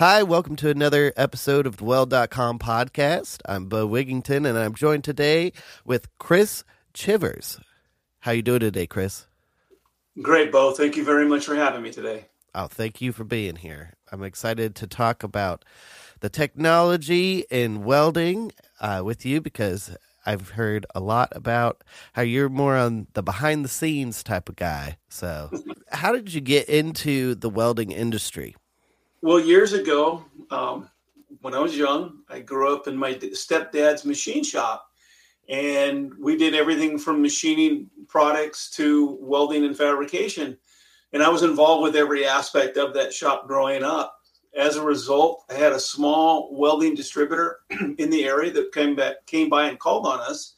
Hi, welcome to another episode of the Weld.com podcast. I'm Bo Wigington and I'm joined today with Chris Chivers. How you doing today, Chris? Great, Bo. Thank you very much for having me today. Oh, thank you for being here. I'm excited to talk about the technology in welding uh, with you because I've heard a lot about how you're more on the behind the scenes type of guy. So, how did you get into the welding industry? Well, years ago, um, when I was young, I grew up in my stepdad's machine shop, and we did everything from machining products to welding and fabrication. And I was involved with every aspect of that shop growing up. As a result, I had a small welding distributor in the area that came back, came by and called on us,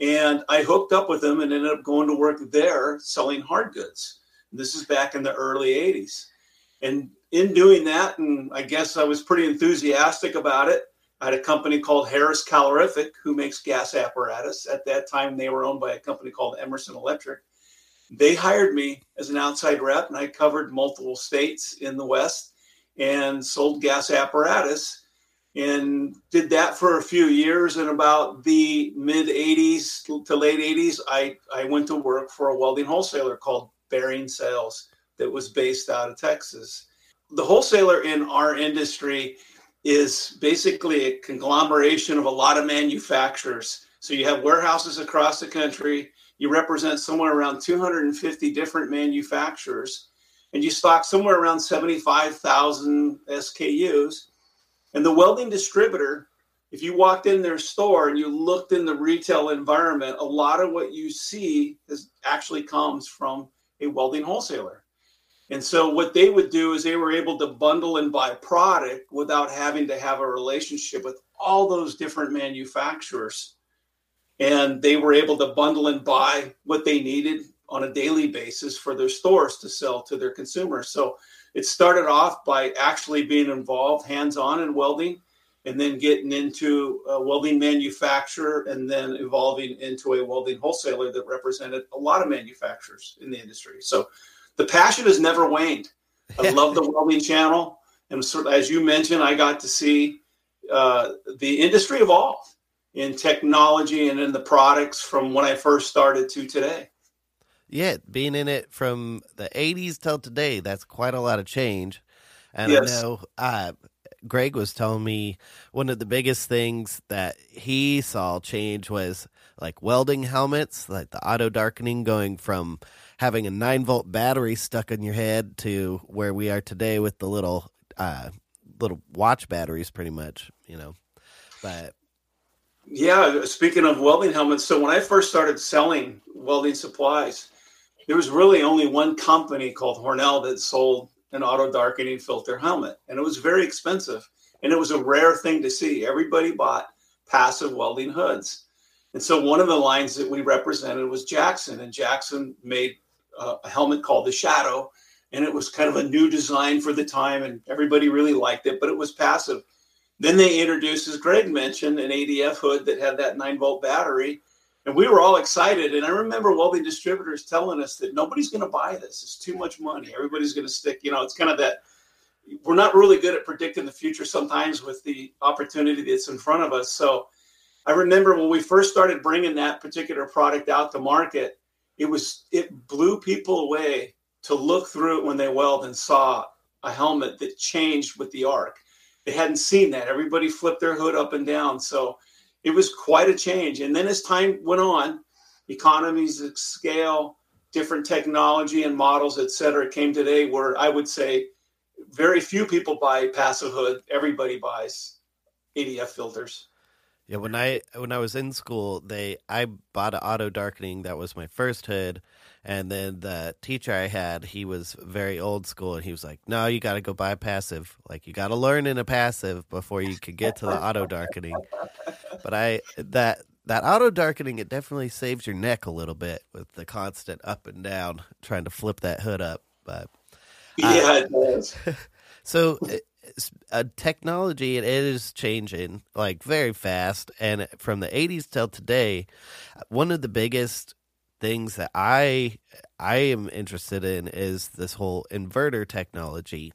and I hooked up with them and ended up going to work there selling hard goods. This is back in the early '80s, and in doing that, and I guess I was pretty enthusiastic about it. I had a company called Harris Calorific who makes gas apparatus. At that time, they were owned by a company called Emerson Electric. They hired me as an outside rep, and I covered multiple states in the West and sold gas apparatus and did that for a few years. In about the mid 80s to late 80s, I, I went to work for a welding wholesaler called Bearing Sales that was based out of Texas the wholesaler in our industry is basically a conglomeration of a lot of manufacturers. So you have warehouses across the country. You represent somewhere around 250 different manufacturers, and you stock somewhere around 75,000 SKUs. And the welding distributor, if you walked in their store and you looked in the retail environment, a lot of what you see is actually comes from a welding wholesaler. And so what they would do is they were able to bundle and buy product without having to have a relationship with all those different manufacturers. And they were able to bundle and buy what they needed on a daily basis for their stores to sell to their consumers. So it started off by actually being involved hands-on in welding and then getting into a welding manufacturer and then evolving into a welding wholesaler that represented a lot of manufacturers in the industry. So the passion has never waned. I love the welding channel, and sort of, as you mentioned, I got to see uh, the industry evolve in technology and in the products from when I first started to today. Yeah, being in it from the 80s till today, that's quite a lot of change. And yes. I know uh, Greg was telling me one of the biggest things that he saw change was like welding helmets, like the auto darkening going from having a nine volt battery stuck in your head to where we are today with the little uh, little watch batteries, pretty much. You know, but yeah. Speaking of welding helmets, so when I first started selling welding supplies, there was really only one company called Hornell that sold an auto darkening filter helmet, and it was very expensive, and it was a rare thing to see. Everybody bought passive welding hoods. And so one of the lines that we represented was Jackson, and Jackson made a helmet called the Shadow, and it was kind of a new design for the time, and everybody really liked it, but it was passive. Then they introduced, as Greg mentioned, an ADF hood that had that nine volt battery, and we were all excited. And I remember welding distributors telling us that nobody's going to buy this; it's too much money. Everybody's going to stick. You know, it's kind of that. We're not really good at predicting the future sometimes with the opportunity that's in front of us. So I remember when we first started bringing that particular product out to market, it was it blew people away to look through it when they weld and saw a helmet that changed with the arc. They hadn't seen that. Everybody flipped their hood up and down. So it was quite a change. And then as time went on, economies of scale, different technology and models, et cetera, came today where I would say very few people buy passive hood. Everybody buys ADF filters. Yeah, when I when I was in school, they I bought an auto darkening that was my first hood, and then the teacher I had, he was very old school, and he was like, "No, you got to go buy a passive. Like you got to learn in a passive before you could get to the auto darkening." But I that that auto darkening it definitely saves your neck a little bit with the constant up and down trying to flip that hood up. But uh, yeah, it does. so a technology it is changing like very fast and from the 80s till today one of the biggest things that i i am interested in is this whole inverter technology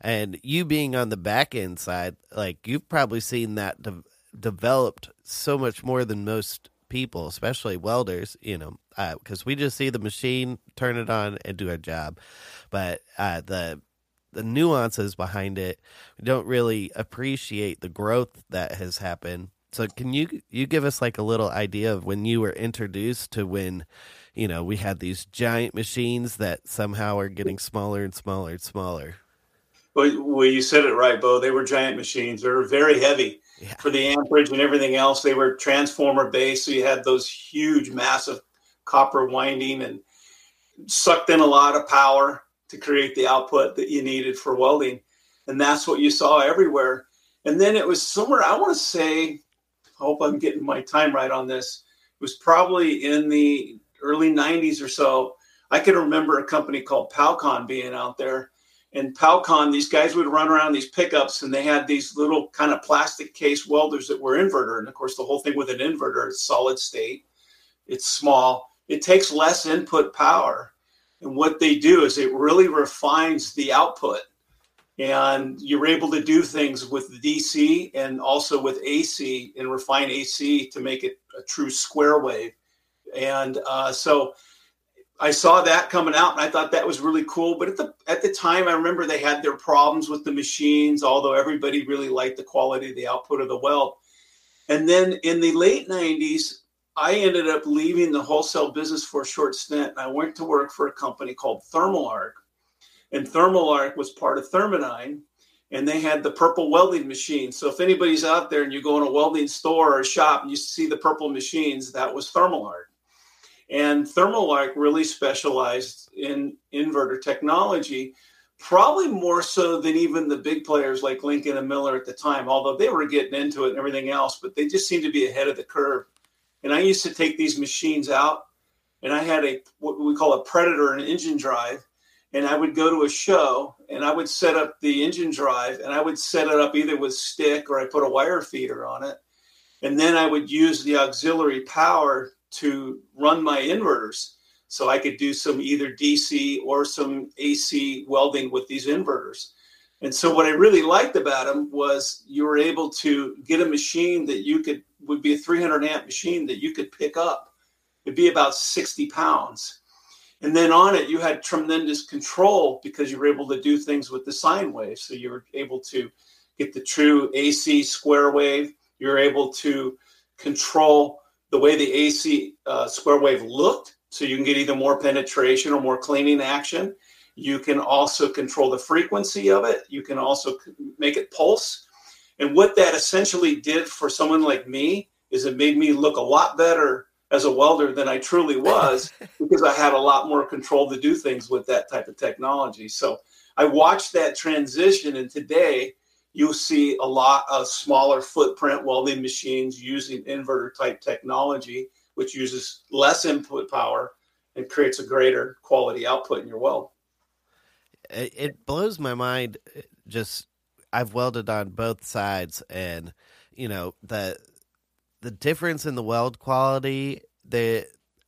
And you being on the back end side, like you've probably seen that de- developed so much more than most people, especially welders, you know, because uh, we just see the machine, turn it on, and do our job. But uh, the the nuances behind it, we don't really appreciate the growth that has happened. So, can you you give us like a little idea of when you were introduced to when, you know, we had these giant machines that somehow are getting smaller and smaller and smaller? Well, well, you said it right, Bo. They were giant machines. They were very heavy yeah. for the amperage and everything else. They were transformer based, so you had those huge, massive copper winding and sucked in a lot of power to create the output that you needed for welding. And that's what you saw everywhere. And then it was somewhere, I want to say, I hope I'm getting my time right on this. It was probably in the early 90s or so. I can remember a company called Powcon being out there and Powcon, these guys would run around these pickups and they had these little kind of plastic case welders that were inverter. And of course, the whole thing with an inverter is solid state, it's small, it takes less input power. And what they do is it really refines the output. And you're able to do things with DC and also with AC and refine AC to make it a true square wave. And uh, so I saw that coming out and I thought that was really cool. But at the at the time, I remember they had their problems with the machines, although everybody really liked the quality of the output of the weld. And then in the late 90s, I ended up leaving the wholesale business for a short stint. And I went to work for a company called Thermal Arc. And Thermal Arc was part of Thermadyne, and they had the purple welding machine. So if anybody's out there and you go in a welding store or a shop and you see the purple machines, that was Thermal Arc. And Thermal Arc really specialized in inverter technology, probably more so than even the big players like Lincoln and Miller at the time, although they were getting into it and everything else, but they just seemed to be ahead of the curve. And I used to take these machines out, and I had a what we call a predator, an engine drive. And I would go to a show and I would set up the engine drive and I would set it up either with stick or I put a wire feeder on it. And then I would use the auxiliary power to run my inverters. So I could do some either DC or some AC welding with these inverters. And so what I really liked about them was you were able to get a machine that you could would be a 300 amp machine that you could pick up. It'd be about 60 pounds. And then on it, you had tremendous control because you were able to do things with the sine wave. So you were able to get the true AC square wave. You're able to control the way the AC uh, square wave looked. So you can get either more penetration or more cleaning action. You can also control the frequency of it. You can also make it pulse. And what that essentially did for someone like me is it made me look a lot better as a welder than I truly was because I had a lot more control to do things with that type of technology. So I watched that transition, and today you'll see a lot of smaller footprint welding machines using inverter type technology, which uses less input power and creates a greater quality output in your weld. It blows my mind. Just I've welded on both sides, and you know the the difference in the weld quality. The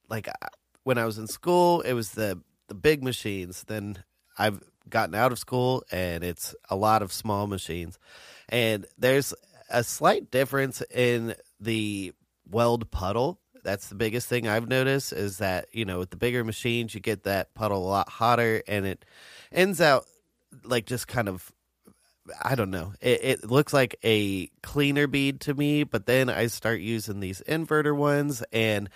like when I was in school, it was the the big machines. Then I've gotten out of school and it's a lot of small machines. And there's a slight difference in the weld puddle. That's the biggest thing I've noticed is that, you know, with the bigger machines, you get that puddle a lot hotter and it ends out like just kind of I don't know. It, it, looks like a cleaner bead to me, but then I start using these inverter ones, and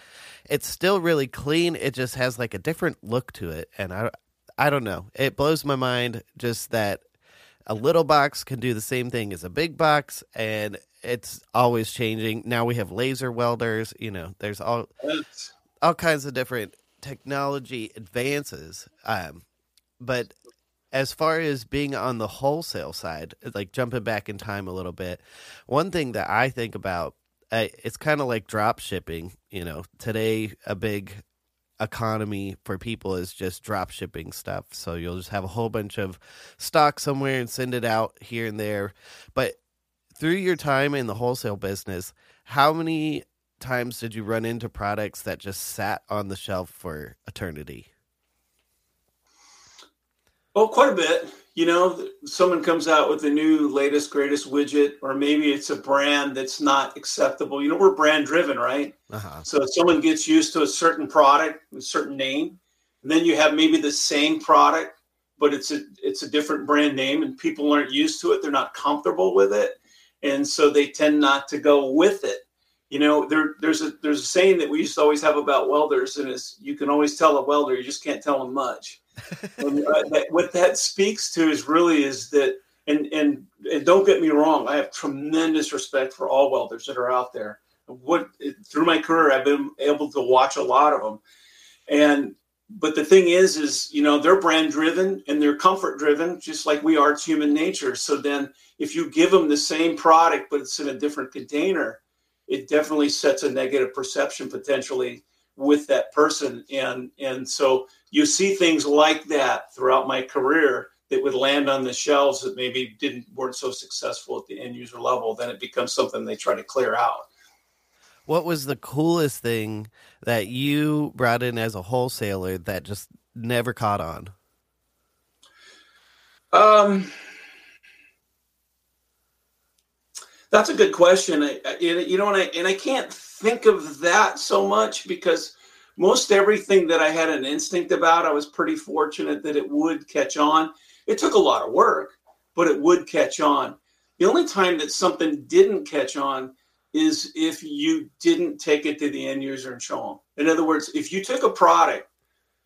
it's still really clean. It just has like a different look to it, and I I don't know. It blows my mind just that a little box can do the same thing as a big box and it's always changing. Now we have laser welders, you know, there's all all kinds of different technology advances. Um, but as far as being on the wholesale side, like jumping back in time a little bit, one thing that I think about uh, it's kind of like drop shipping. You know, today a big economy for people is just drop shipping stuff. So you'll just have a whole bunch of stock somewhere and send it out here and there. But through your time in the wholesale business, how many times did you run into products that just sat on the shelf for eternity? Oh, quite a bit. you know, someone comes out with the new latest, greatest widget, or maybe it's a brand that's not acceptable. You know, we're brand driven, right? Uh-huh. So someone gets used to a certain product, a certain name, and then you have maybe the same product, but it's a it's a different brand name, and people aren't used to it. They're not comfortable with it, and so they tend not to go with it. You know, there there's a there's a saying that we used to always have about welders, and it's you can always tell a welder, you just can't tell them much. And uh, that, what that speaks to is really is that and, and and don't get me wrong i have tremendous respect for all welders that are out there. What through my career i've been able to watch a lot of them and but the thing is is you know they're brand driven and they're comfort driven just like we are it's human nature. So then if you give them the same product but it's in a different container it definitely sets a negative perception potentially with that person. And and so you see things like that throughout my career that would land on the shelves that maybe didn't weren't so successful at the end user level. Then it becomes something they try to clear out. What was the coolest thing that you brought in as a wholesaler that just never caught on? Um that's a good question I, you know and I, and I can't think of that so much because most everything that I had an instinct about, I was pretty fortunate that it would catch on. It took a lot of work, but it would catch on. The only time that something didn't catch on is if you didn't take it to the end user and show them. In other words, if you took a product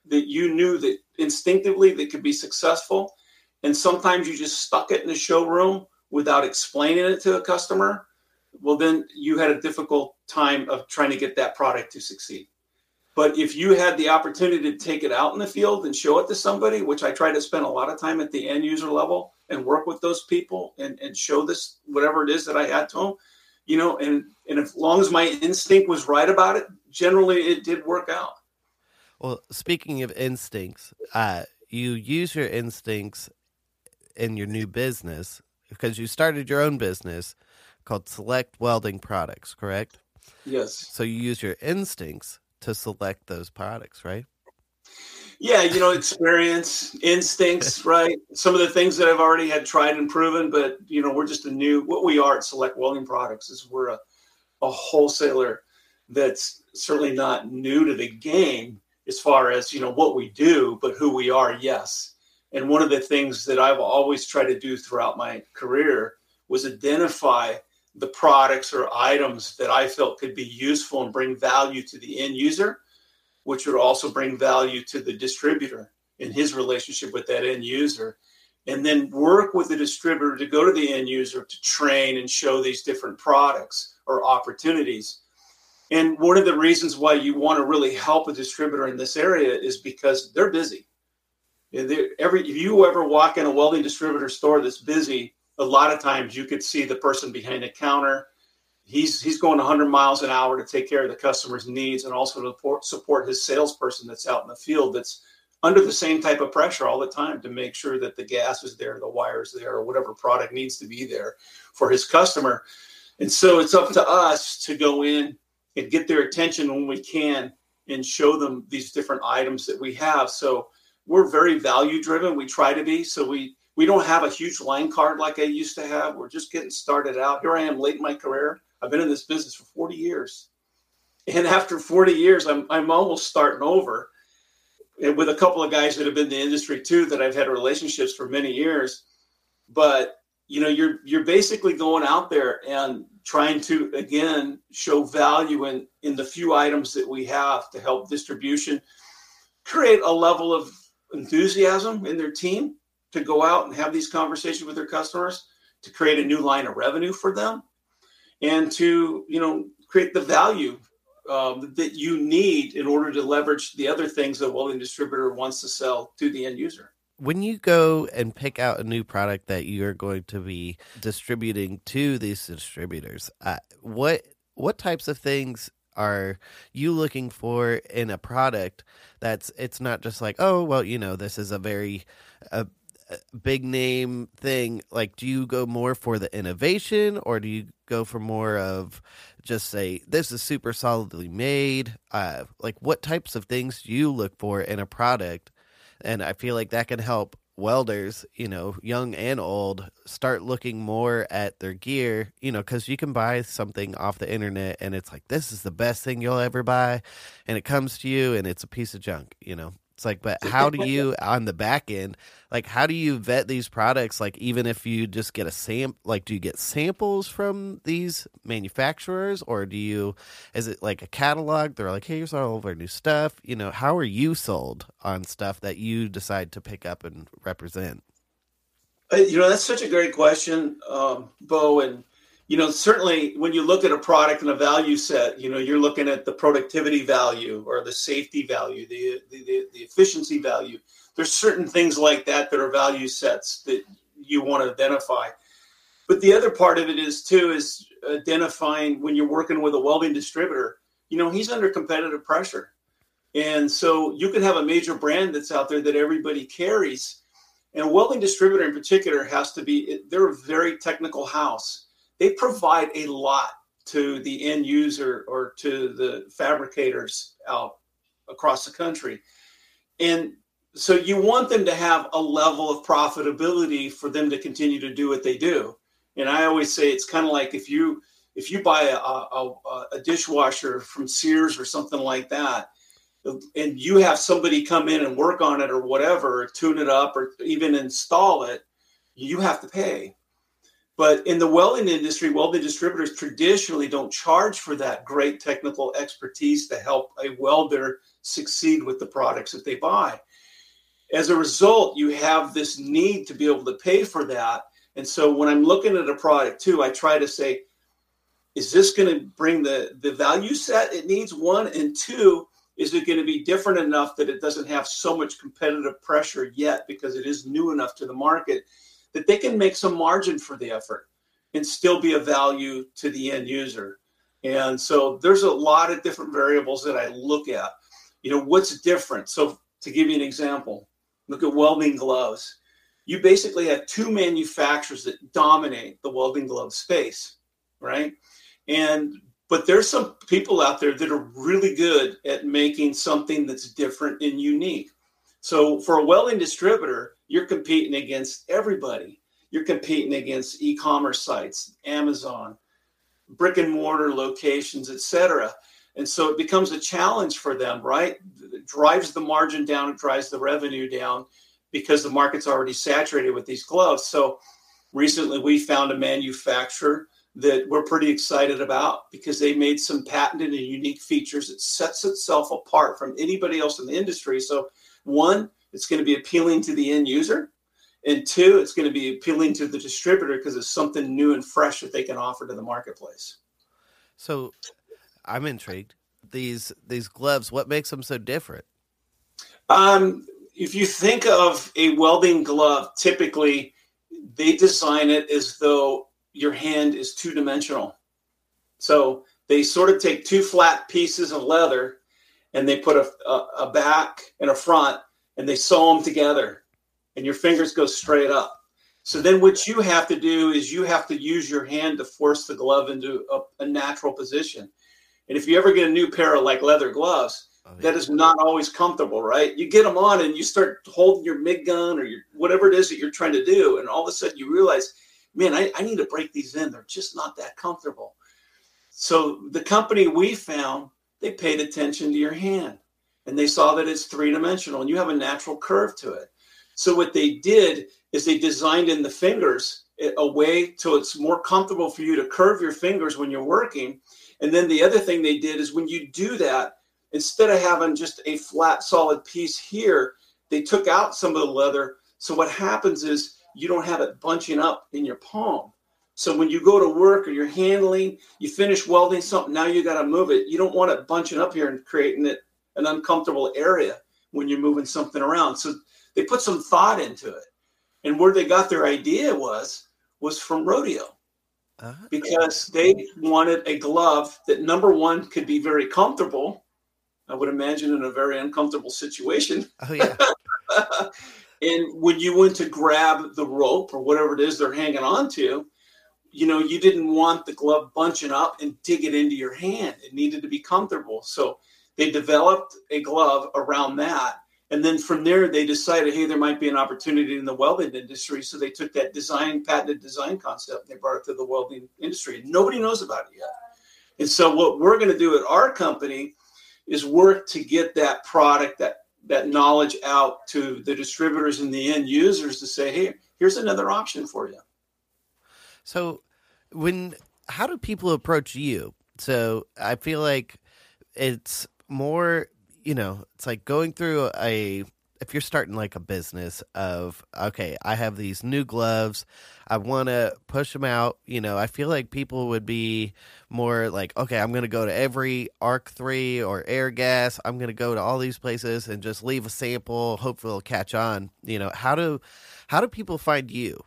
that you knew that instinctively that could be successful, and sometimes you just stuck it in the showroom without explaining it to a customer, well, then you had a difficult time of trying to get that product to succeed. But if you had the opportunity to take it out in the field and show it to somebody, which I try to spend a lot of time at the end user level and work with those people and, and show this whatever it is that I had to them, you know, and and as long as my instinct was right about it, generally it did work out. Well, speaking of instincts, uh, you use your instincts in your new business because you started your own business called Select Welding Products, correct? Yes. So you use your instincts to select those products, right? Yeah, you know, experience, instincts, right? Some of the things that I've already had tried and proven, but you know, we're just a new what we are at Select Welding Products is we're a, a wholesaler that's certainly not new to the game as far as you know what we do, but who we are, yes. And one of the things that I've always tried to do throughout my career was identify the products or items that I felt could be useful and bring value to the end user, which would also bring value to the distributor in his relationship with that end user. And then work with the distributor to go to the end user to train and show these different products or opportunities. And one of the reasons why you want to really help a distributor in this area is because they're busy. Every if you ever walk in a welding distributor store that's busy, a lot of times you could see the person behind the counter. He's he's going 100 miles an hour to take care of the customer's needs and also to support his salesperson that's out in the field that's under the same type of pressure all the time to make sure that the gas is there, the wires there, or whatever product needs to be there for his customer. And so it's up to us to go in and get their attention when we can and show them these different items that we have. So we're very value driven. We try to be. So we we don't have a huge line card like I used to have. We're just getting started out. Here I am late in my career. I've been in this business for 40 years. And after 40 years, I'm, I'm almost starting over and with a couple of guys that have been in the industry too that I've had relationships for many years. But you know, you're you're basically going out there and trying to again show value in in the few items that we have to help distribution create a level of enthusiasm in their team to go out and have these conversations with their customers to create a new line of revenue for them and to you know create the value um, that you need in order to leverage the other things that a welding distributor wants to sell to the end user. When you go and pick out a new product that you're going to be distributing to these distributors uh, what what types of things are you looking for in a product that's it's not just like oh well you know this is a very uh, big name thing, like do you go more for the innovation or do you go for more of just say this is super solidly made? Uh, like what types of things do you look for in a product? And I feel like that can help welders, you know, young and old, start looking more at their gear, you know, because you can buy something off the internet and it's like, this is the best thing you'll ever buy. And it comes to you and it's a piece of junk, you know. It's like, but how do you on the back end, like, how do you vet these products? Like, even if you just get a sam, like, do you get samples from these manufacturers, or do you, is it like a catalog? They're like, hey, here's all of our new stuff. You know, how are you sold on stuff that you decide to pick up and represent? Uh, you know, that's such a great question, um, Bo, and you know, certainly when you look at a product and a value set, you know, you're looking at the productivity value or the safety value, the, the, the efficiency value. There's certain things like that that are value sets that you want to identify. But the other part of it is too is identifying when you're working with a welding distributor, you know, he's under competitive pressure. And so you can have a major brand that's out there that everybody carries. And a welding distributor in particular has to be, they're a very technical house they provide a lot to the end user or to the fabricators out across the country. And so you want them to have a level of profitability for them to continue to do what they do. And I always say it's kind of like if you if you buy a, a, a dishwasher from Sears or something like that, and you have somebody come in and work on it or whatever, tune it up or even install it, you have to pay. But in the welding industry, welding distributors traditionally don't charge for that great technical expertise to help a welder succeed with the products that they buy. As a result, you have this need to be able to pay for that. And so when I'm looking at a product too, I try to say, is this going to bring the, the value set it needs? One, and two, is it going to be different enough that it doesn't have so much competitive pressure yet because it is new enough to the market that they can make some margin for the effort and still be a value to the end user. And so there's a lot of different variables that I look at. You know, what's different? So to give you an example, look at welding gloves. You basically have two manufacturers that dominate the welding glove space, right? And but there's some people out there that are really good at making something that's different and unique. So for a welding distributor, you're competing against everybody. You're competing against e-commerce sites, Amazon, brick and mortar locations, etc. And so it becomes a challenge for them, right? It drives the margin down, it drives the revenue down because the market's already saturated with these gloves. So recently we found a manufacturer that we're pretty excited about because they made some patented and unique features that sets itself apart from anybody else in the industry. So one, it's going to be appealing to the end user. And two, it's going to be appealing to the distributor because it's something new and fresh that they can offer to the marketplace. So I'm intrigued. These these gloves, what makes them so different? Um, if you think of a welding glove, typically they design it as though your hand is two dimensional. So they sort of take two flat pieces of leather and they put a, a, a back and a front and they sew them together and your fingers go straight up. So then what you have to do is you have to use your hand to force the glove into a, a natural position. And if you ever get a new pair of like leather gloves, oh, yeah. that is not always comfortable, right? You get them on and you start holding your MIG gun or your whatever it is that you're trying to do, and all of a sudden you realize, man, I, I need to break these in. They're just not that comfortable. So the company we found they paid attention to your hand and they saw that it's three dimensional and you have a natural curve to it. So what they did is they designed in the fingers a way so it's more comfortable for you to curve your fingers when you're working. And then the other thing they did is when you do that, instead of having just a flat solid piece here, they took out some of the leather. So what happens is you don't have it bunching up in your palm. So when you go to work or you're handling, you finish welding something, now you got to move it. You don't want it bunching up here and creating it an uncomfortable area when you're moving something around. So they put some thought into it. And where they got their idea was was from rodeo. Uh-huh. Because they wanted a glove that number one could be very comfortable. I would imagine in a very uncomfortable situation. Oh yeah. and when you went to grab the rope or whatever it is they're hanging on to, you know, you didn't want the glove bunching up and dig it into your hand. It needed to be comfortable. So they developed a glove around that. And then from there, they decided, hey, there might be an opportunity in the welding industry. So they took that design, patented design concept, and they brought it to the welding industry. Nobody knows about it yet. And so what we're going to do at our company is work to get that product, that that knowledge out to the distributors and the end users to say, hey, here's another option for you. So when how do people approach you? So I feel like it's more, you know, it's like going through a if you're starting like a business of okay i have these new gloves i want to push them out you know i feel like people would be more like okay i'm going to go to every ARC3 or Airgas i'm going to go to all these places and just leave a sample hopefully it'll catch on you know. How do how do people find you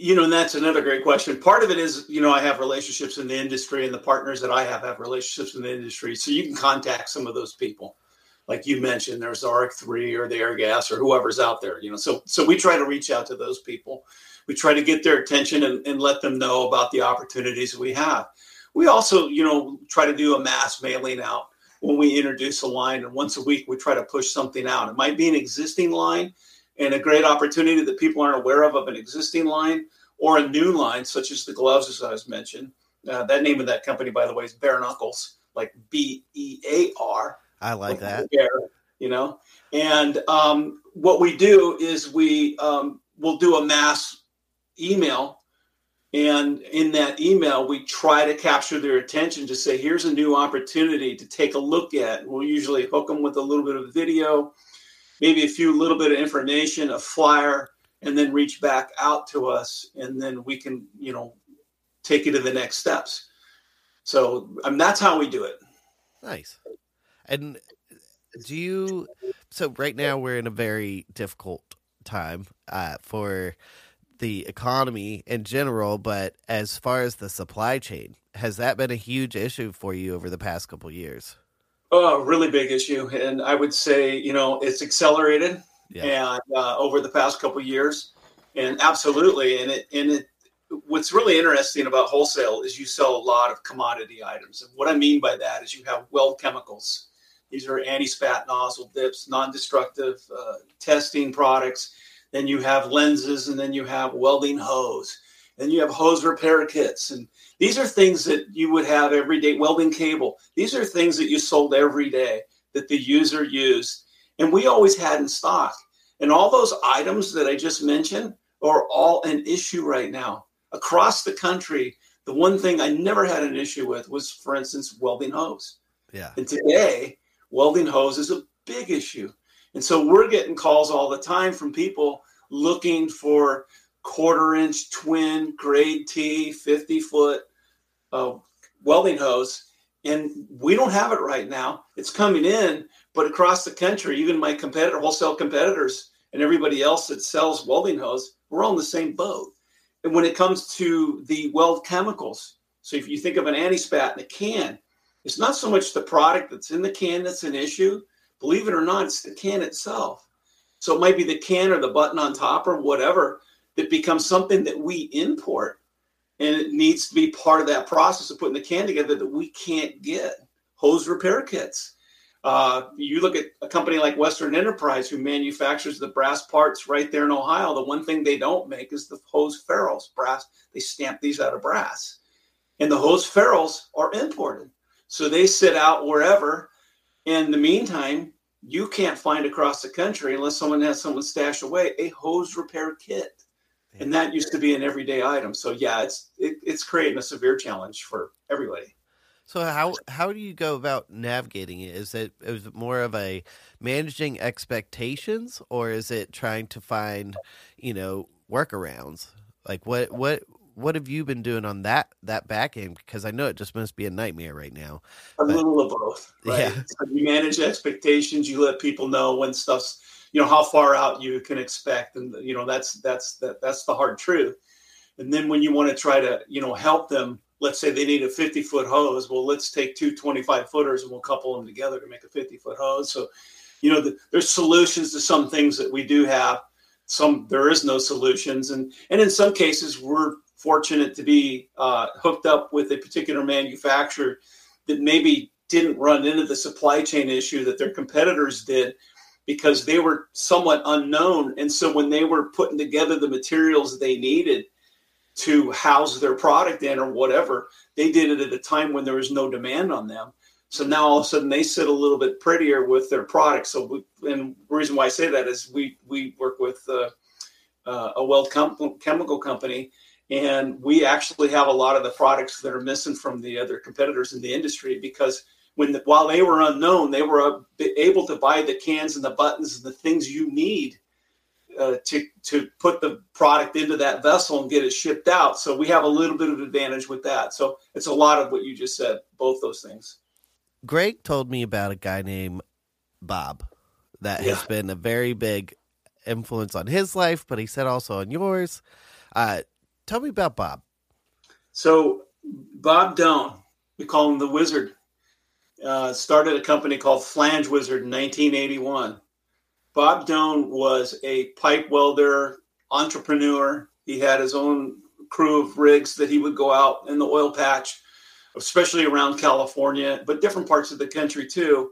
you know and that's another great question part of it is you know i have relationships in the industry and the partners that i have have relationships in the industry so you can contact some of those people like you mentioned, there's the ARC3 or the Airgas or whoever's out there, you know. So so we try to reach out to those people. We try to get their attention and, and let them know about the opportunities we have. We also, you know, try to do a mass mailing out when we introduce a line. And once a week, we try to push something out. It might be an existing line and a great opportunity that people aren't aware of of an existing line or a new line, such as the gloves, as I was mentioned. Uh, that name of that company, by the way, is Bear Knuckles, like B E A R I like that. you know, and um, what we do is we um, will do a mass email, and in that email we try to capture their attention to say, "Here's a new opportunity to take a look at." We'll usually hook them with a little bit of video, maybe a few little bit of information, a flyer, and then reach back out to us, and then we can, you know, take it to the next steps. So that's how we do it. Nice. And do you? So right now we're in a very difficult time uh, for the economy in general, but as far as the supply chain, has that been a huge issue for you over the past couple years? Oh, really big issue, and I would say you know it's accelerated, yeah. and uh, over the past couple years, and absolutely, and it and it. What's really interesting about wholesale is you sell a lot of commodity items, and what I mean by that is you have weld chemicals, these are anti-spat nozzle dips, non-destructive uh, testing products. Then you have lenses, and then you have welding hose. Then you have hose repair kits, and these are things that you would have every day. Welding cable. These are things that you sold every day that the user used, and we always had in stock. And all those items that I just mentioned are all an issue right now across the country. The one thing I never had an issue with was, for instance, welding hose. Yeah. And today welding hose is a big issue. And so we're getting calls all the time from people looking for quarter inch twin grade T 50 foot uh, welding hose. And we don't have it right now. It's coming in, but across the country, even my competitor, wholesale competitors, and everybody else that sells welding hose, we're on the same boat. And when it comes to the weld chemicals, so if you think of an anti-spat in a can, it's not so much the product that's in the can that's an issue. Believe it or not, it's the can itself. So it might be the can or the button on top or whatever that becomes something that we import. And it needs to be part of that process of putting the can together that we can't get. Hose repair kits. Uh, you look at a company like Western Enterprise who manufactures the brass parts right there in Ohio. The one thing they don't make is the hose ferrules, brass. They stamp these out of brass. And the hose ferrules are imported. So they sit out wherever. In the meantime, you can't find across the country unless someone has someone stashed away a hose repair kit. And that used to be an everyday item. So yeah, it's it, it's creating a severe challenge for everybody. So how how do you go about navigating it? Is it is it more of a managing expectations, or is it trying to find you know workarounds? Like what what what have you been doing on that that back end? Because I know it just must be a nightmare right now. A but, little of both. Right? Yeah. So you manage expectations. You let people know when stuff's you know how far out you can expect, and you know that's that's that that's the hard truth. And then when you want to try to you know help them, let's say they need a 50 foot hose. Well, let's take two 25 footers and we'll couple them together to make a 50 foot hose. So, you know, the, there's solutions to some things that we do have. Some there is no solutions, and and in some cases we're fortunate to be uh, hooked up with a particular manufacturer that maybe didn't run into the supply chain issue that their competitors did. Because they were somewhat unknown. And so when they were putting together the materials they needed to house their product in or whatever, they did it at a time when there was no demand on them. So now all of a sudden they sit a little bit prettier with their products. So, we, and the reason why I say that is we we work with uh, uh, a well chem- chemical company, and we actually have a lot of the products that are missing from the other competitors in the industry because when the, while they were unknown, they were able to buy the cans and the buttons and the things you need uh, to to put the product into that vessel and get it shipped out. So we have a little bit of advantage with that. So it's a lot of what you just said, both those things. Greg told me about a guy named Bob that yeah. has been a very big influence on his life, but he said also on yours. Uh, tell me about Bob. So Bob Doan, we call him the Wizard uh, started a company called Flange Wizard in 1981. Bob Doan was a pipe welder, entrepreneur. He had his own crew of rigs that he would go out in the oil patch, especially around California, but different parts of the country too.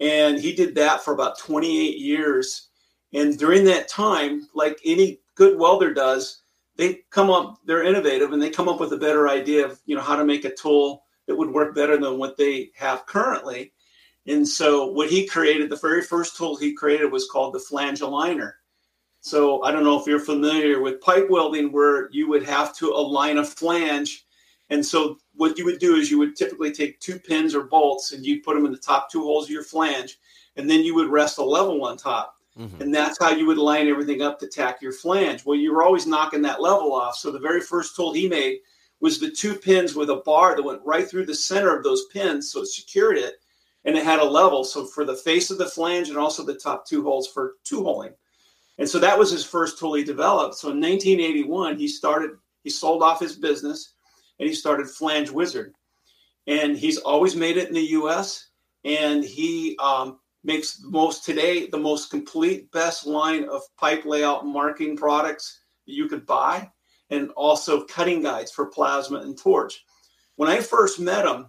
And he did that for about 28 years. And during that time, like any good welder does, they come up, they're innovative and they come up with a better idea of, you know, how to make a tool that would work better than what they have currently. And so what he created, the very first tool he created was called the flange aligner. So I don't know if you're familiar with pipe welding where you would have to align a flange. And so what you would do is you would typically take two pins or bolts and you put them in the top two holes of your flange, and then you would rest a level on top. Mm-hmm. And that's how you would line everything up to tack your flange. Well, you were always knocking that level off. So the very first tool he made was the two pins with a bar that went right through the center of those pins, so it secured it, and it had a level. So for the face of the flange and also the top two holes for two holing. And so that was his first tool he developed. So in 1981, he started, he sold off his business and he started Flange Wizard. And he's always made it in the US. And he um, makes most today the most complete, best line of pipe layout marking products that you could buy and also cutting guides for plasma and torch. When I first met him,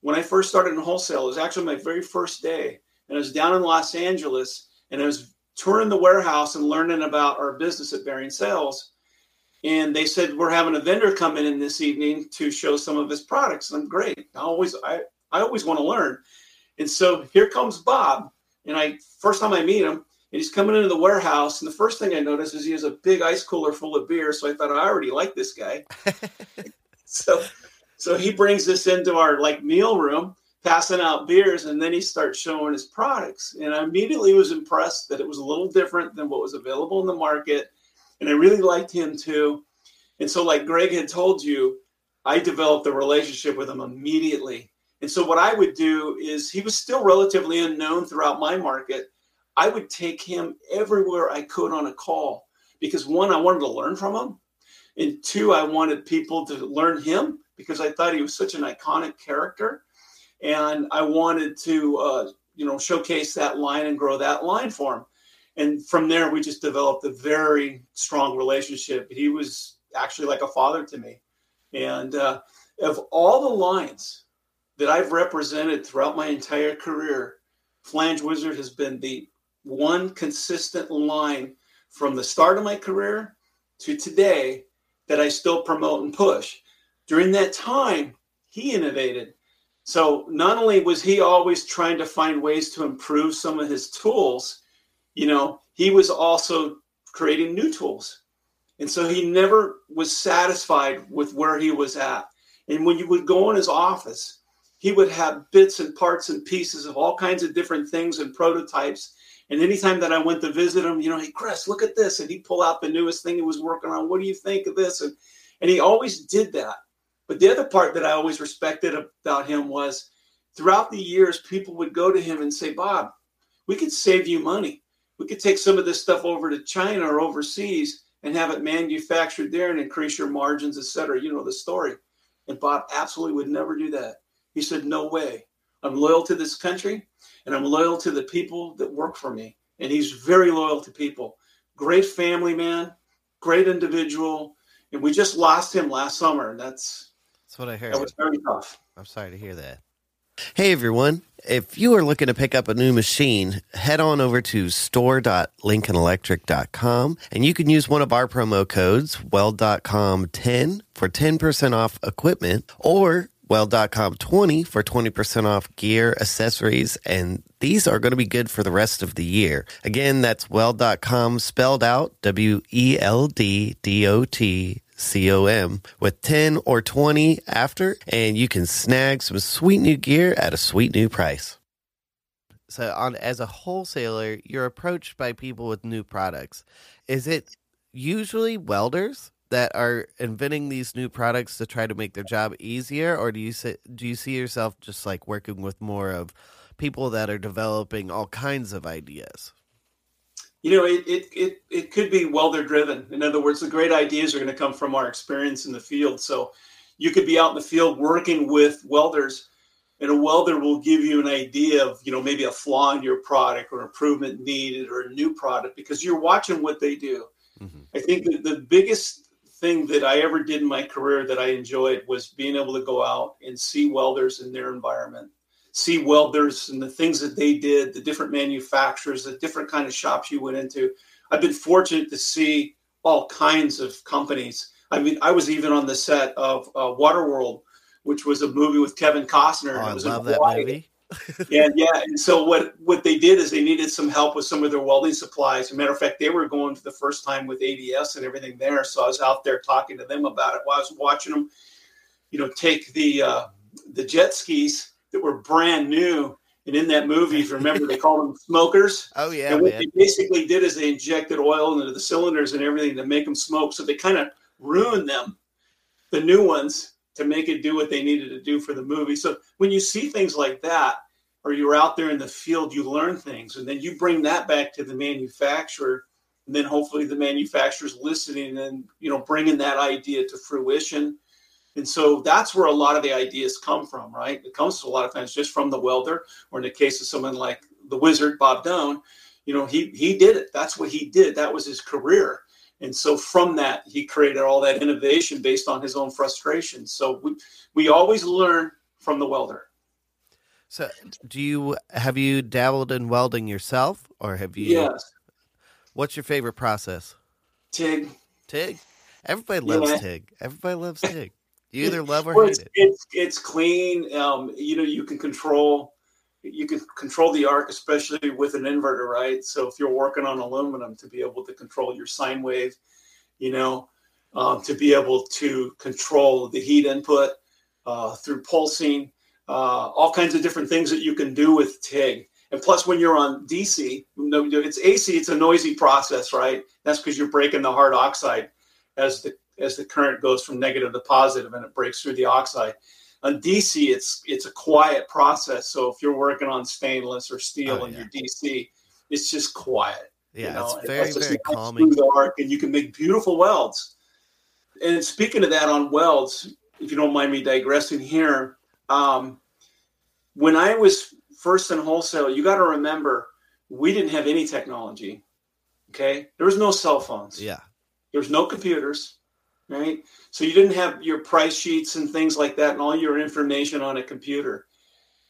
when I first started in wholesale, it was actually my very first day. And I was down in Los Angeles and I was touring the warehouse and learning about our business at Bearing Sales. And they said, We're having a vendor come in this evening to show some of his products. And I'm great. I always I, I always want to learn. And so here comes Bob. And I first time I meet him, and he's coming into the warehouse, and the first thing I noticed is he has a big ice cooler full of beer. So I thought oh, I already like this guy. so, so he brings this into our like meal room, passing out beers, and then he starts showing his products. And I immediately was impressed that it was a little different than what was available in the market, and I really liked him too. And so, like Greg had told you, I developed a relationship with him immediately. And so, what I would do is he was still relatively unknown throughout my market. I would take him everywhere I could on a call because one, I wanted to learn from him. And two, I wanted people to learn him because I thought he was such an iconic character. And I wanted to, uh, you know, showcase that line and grow that line for him. And from there, we just developed a very strong relationship. He was actually like a father to me. And uh, of all the lines that I've represented throughout my entire career, Flange Wizard has been the one consistent line from the start of my career to today that I still promote and push. During that time, he innovated. So not only was he always trying to find ways to improve some of his tools, you know, he was also creating new tools. And so he never was satisfied with where he was at. And when you would go in his office, he would have bits and parts and pieces of all kinds of different things and prototypes and anytime that I went to visit him, you know, hey Chris, look at this, and he'd pull out the newest thing he was working on. What do you think of this? And and he always did that. But the other part that I always respected about him was throughout the years, people would go to him and say, Bob, we could save you money. We could take some of this stuff over to China or overseas and have it manufactured there and increase your margins, et cetera. You know the story. And Bob absolutely would never do that. He said, No way. I'm loyal to this country and I'm loyal to the people that work for me. And he's very loyal to people. Great family man, great individual. And we just lost him last summer. And that's that's what I heard. That was very tough. I'm sorry to hear that. Hey everyone. If you are looking to pick up a new machine, head on over to store.lincolnelectric.com and you can use one of our promo codes, weld.com10 for 10% off equipment or weld.com 20 for 20% off gear, accessories, and these are going to be good for the rest of the year. Again, that's weld.com spelled out W E L D D O T C-O-M with 10 or 20 after, and you can snag some sweet new gear at a sweet new price. So on as a wholesaler, you're approached by people with new products. Is it usually welders that are inventing these new products to try to make their job easier or do you see, do you see yourself just like working with more of people that are developing all kinds of ideas? you know, it, it, it, it could be welder driven. In other words, the great ideas are going to come from our experience in the field. So you could be out in the field working with welders and a welder will give you an idea of, you know, maybe a flaw in your product or improvement needed or a new product because you're watching what they do. Mm-hmm. I think that the biggest thing that I ever did in my career that I enjoyed was being able to go out and see welders in their environment see welders and the things that they did, the different manufacturers, the different kind of shops you went into. I've been fortunate to see all kinds of companies. I mean, I was even on the set of uh, Waterworld, which was a movie with Kevin Costner. Oh, I love that movie. And yeah, and so what what they did is they needed some help with some of their welding supplies. As a matter of fact, they were going for the first time with ADS and everything there. So I was out there talking to them about it while I was watching them, you know, take the uh, the jet skis that were brand new. And in that movie, if you remember, they called them smokers. Oh yeah. And what man. they basically did is they injected oil into the cylinders and everything to make them smoke. So they kind of ruined them, the new ones, to make it do what they needed to do for the movie. So when you see things like that, or you're out there in the field, you learn things, and then you bring that back to the manufacturer, and then hopefully the manufacturer's listening and you know bringing that idea to fruition and so that's where a lot of the ideas come from, right? It comes a lot of times just from the welder, or in the case of someone like the wizard, Bob Doan, you know, he he did it. That's what he did. That was his career. And so from that, he created all that innovation based on his own frustration. So we we always learn from the welder. So do you have you dabbled in welding yourself or have you Yes. What's your favorite process? TIG. TIG? Everybody loves yeah. TIG. Everybody loves TIG. You either love or well, hate it's, it. It's it's clean. Um, you know, you can control you can control the arc, especially with an inverter, right? So if you're working on aluminum, to be able to control your sine wave, you know, um, to be able to control the heat input uh, through pulsing, uh, all kinds of different things that you can do with TIG. And plus, when you're on DC, it's AC, it's a noisy process, right? That's because you're breaking the hard oxide as the as the current goes from negative to positive and it breaks through the oxide. On DC, it's it's a quiet process. So if you're working on stainless or steel oh, in yeah. your DC, it's just quiet. Yeah, you know? it's very it's very calming. Arc, and you can make beautiful welds. And speaking of that on welds, if you don't mind me digressing here, um, when I was first in wholesale, you got to remember we didn't have any technology. Okay, there was no cell phones. Yeah, there was no computers right? So you didn't have your price sheets and things like that and all your information on a computer.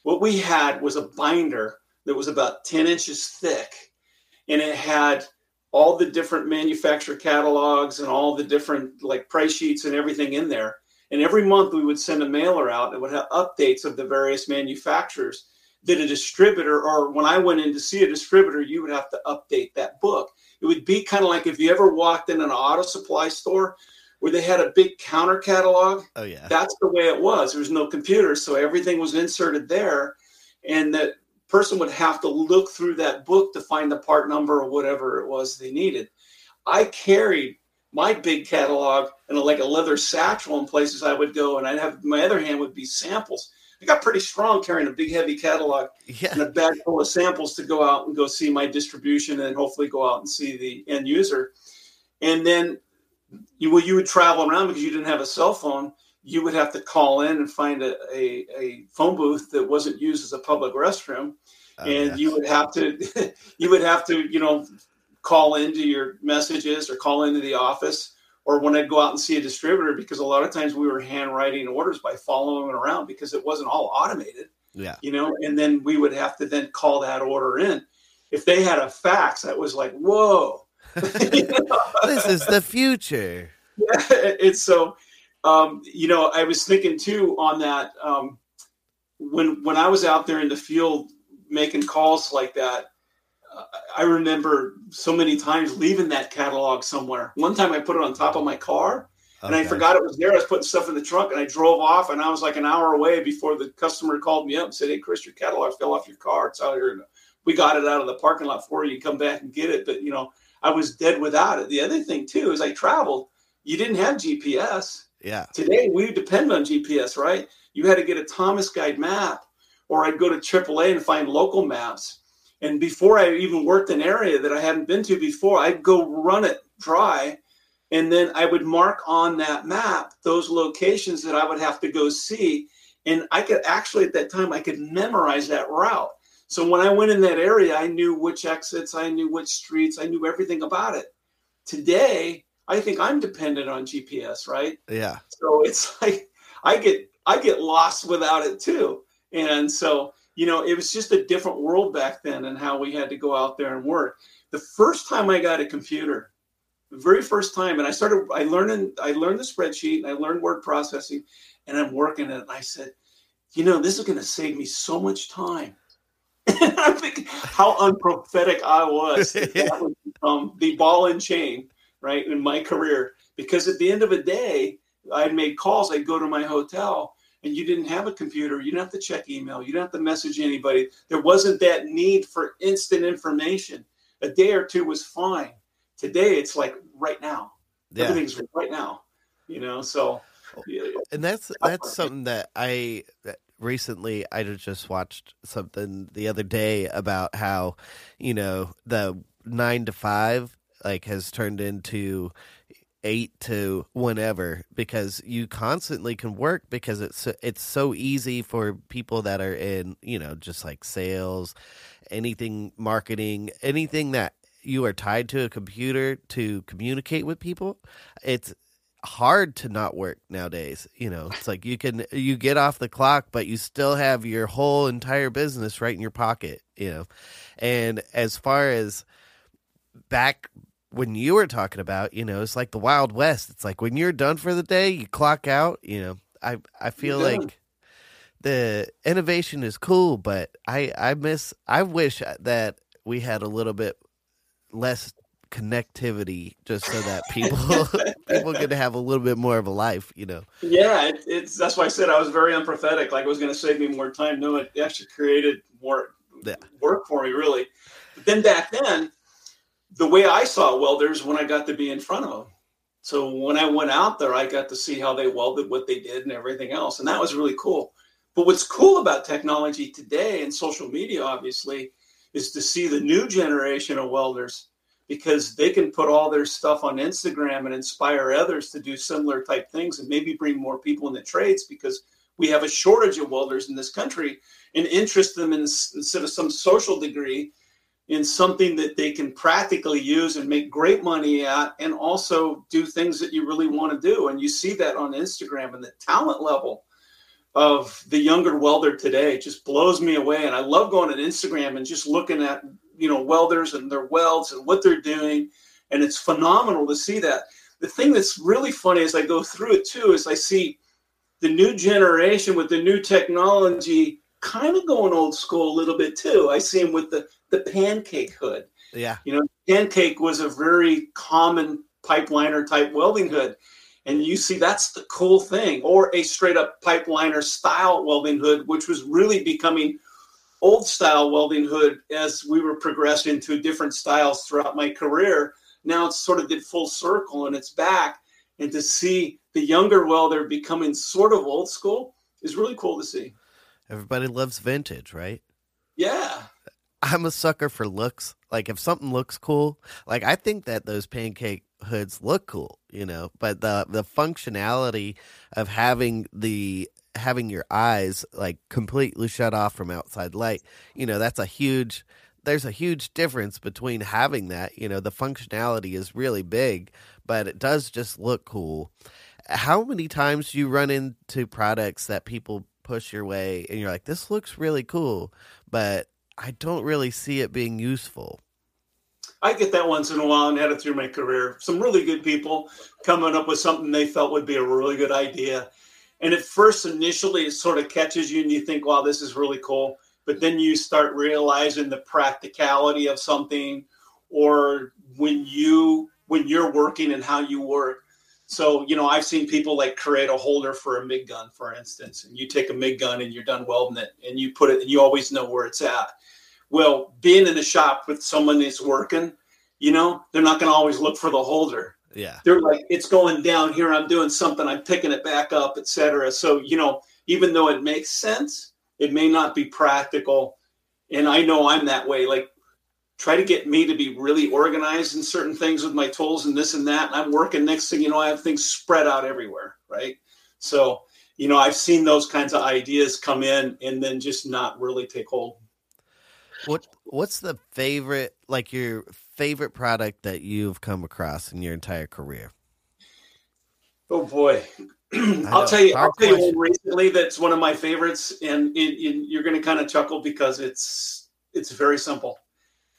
What we had was a binder that was about 10 inches thick and it had all the different manufacturer catalogs and all the different like price sheets and everything in there. And every month we would send a mailer out that would have updates of the various manufacturers that a distributor, or when I went in to see a distributor, you would have to update that book. It would be kind of like if you ever walked in an auto supply store, where they had a big counter catalog. Oh yeah. That's the way it was. There was no computer, so everything was inserted there, and that person would have to look through that book to find the part number or whatever it was they needed. I carried my big catalog in a, like a leather satchel in places I would go, and I'd have my other hand would be samples. I got pretty strong carrying a big heavy catalog yeah. and a bag full of samples to go out and go see my distribution and hopefully go out and see the end user. And then you well, you would travel around because you didn't have a cell phone. You would have to call in and find a, a, a phone booth that wasn't used as a public restroom, oh, and yes. you would have to you would have to you know call into your messages or call into the office or when I'd go out and see a distributor because a lot of times we were handwriting orders by following around because it wasn't all automated. Yeah. You know, and then we would have to then call that order in. If they had a fax, that was like, whoa. this is the future. Yeah, it's so um, you know, I was thinking too on that um, when when I was out there in the field making calls like that. Uh, I remember so many times leaving that catalog somewhere. One time I put it on top of my car and I forgot it was there. I was putting stuff in the trunk and I drove off and I was like an hour away before the customer called me up and said, Hey, Chris, your catalog fell off your car. It's out here. We got it out of the parking lot for you. Come back and get it. But, you know, I was dead without it. The other thing, too, is I traveled. You didn't have GPS. Yeah. Today, we depend on GPS, right? You had to get a Thomas Guide map or I'd go to AAA and find local maps. And before I even worked an area that I hadn't been to before, I'd go run it dry and then I would mark on that map those locations that I would have to go see. And I could actually, at that time, I could memorize that route. So when I went in that area, I knew which exits, I knew which streets, I knew everything about it. Today, I think I'm dependent on GPS, right? Yeah. So it's like I get I get lost without it too. And so, you know, it was just a different world back then and how we had to go out there and work. The first time I got a computer, the very first time, and I started, I learned, I learned the spreadsheet and I learned word processing, and I'm working it. And I said, you know, this is going to save me so much time. And I'm how unprophetic I was. that would become the ball and chain, right, in my career. Because at the end of the day, I'd made calls. I'd go to my hotel, and you didn't have a computer. You didn't have to check email. You didn't have to message anybody. There wasn't that need for instant information. A day or two was fine today it's like right now yeah. everything's right now you know so and that's that's something that i recently i just watched something the other day about how you know the nine to five like has turned into eight to whenever because you constantly can work because it's it's so easy for people that are in you know just like sales anything marketing anything that you are tied to a computer to communicate with people, it's hard to not work nowadays. You know, it's like you can you get off the clock, but you still have your whole entire business right in your pocket. You know, and as far as back when you were talking about, you know, it's like the Wild West. It's like when you're done for the day, you clock out. You know, I I feel like the innovation is cool, but I I miss I wish that we had a little bit less connectivity just so that people people could have a little bit more of a life you know? Yeah it, it's that's why i said i was very unprophetic. Like it was going to save me more time. No it actually created more yeah. work for me really. But then back then the way i saw welders when i got to be in front of them so when i went out there i got to see how they welded what they did and everything else and that was really cool. But what's cool about technology today and social media obviously is to see the new generation of welders because they can put all their stuff on Instagram and inspire others to do similar type things and maybe bring more people in the trades because we have a shortage of welders in this country and interest them in instead of some social degree in something that they can practically use and make great money at and also do things that you really want to do and you see that on Instagram and the talent level of the younger welder today just blows me away. And I love going on Instagram and just looking at, you know, welders and their welds and what they're doing. And it's phenomenal to see that. The thing that's really funny as I go through it too is I see the new generation with the new technology kind of going old school a little bit too. I see them with the, the pancake hood. Yeah. You know, pancake was a very common pipeliner type welding hood and you see that's the cool thing or a straight up pipeliner style welding hood which was really becoming old style welding hood as we were progressing to different styles throughout my career. Now it's sort of did full circle and it's back. And to see the younger welder becoming sort of old school is really cool to see. Everybody loves vintage right? Yeah. I'm a sucker for looks. Like if something looks cool like i think that those pancake hoods look cool, you know, but the the functionality of having the having your eyes like completely shut off from outside light, you know, that's a huge there's a huge difference between having that, you know, the functionality is really big, but it does just look cool. How many times do you run into products that people push your way and you're like, this looks really cool, but I don't really see it being useful. I get that once in a while and had it through my career. Some really good people coming up with something they felt would be a really good idea. And at first, initially, it sort of catches you and you think, wow, this is really cool. But then you start realizing the practicality of something or when you when you're working and how you work. So, you know, I've seen people like create a holder for a MIG gun, for instance, and you take a MIG gun and you're done welding it and you put it and you always know where it's at. Well, being in a shop with someone that's working, you know, they're not going to always look for the holder. Yeah. They're like, it's going down here. I'm doing something. I'm picking it back up, etc. So, you know, even though it makes sense, it may not be practical. And I know I'm that way. Like, try to get me to be really organized in certain things with my tools and this and that. And I'm working. Next thing you know, I have things spread out everywhere. Right. So, you know, I've seen those kinds of ideas come in and then just not really take hold. What What's the favorite, like your favorite product that you've come across in your entire career? Oh boy, I'll tell you. I'll tell you one recently that's one of my favorites, and it, it, you're going to kind of chuckle because it's it's very simple,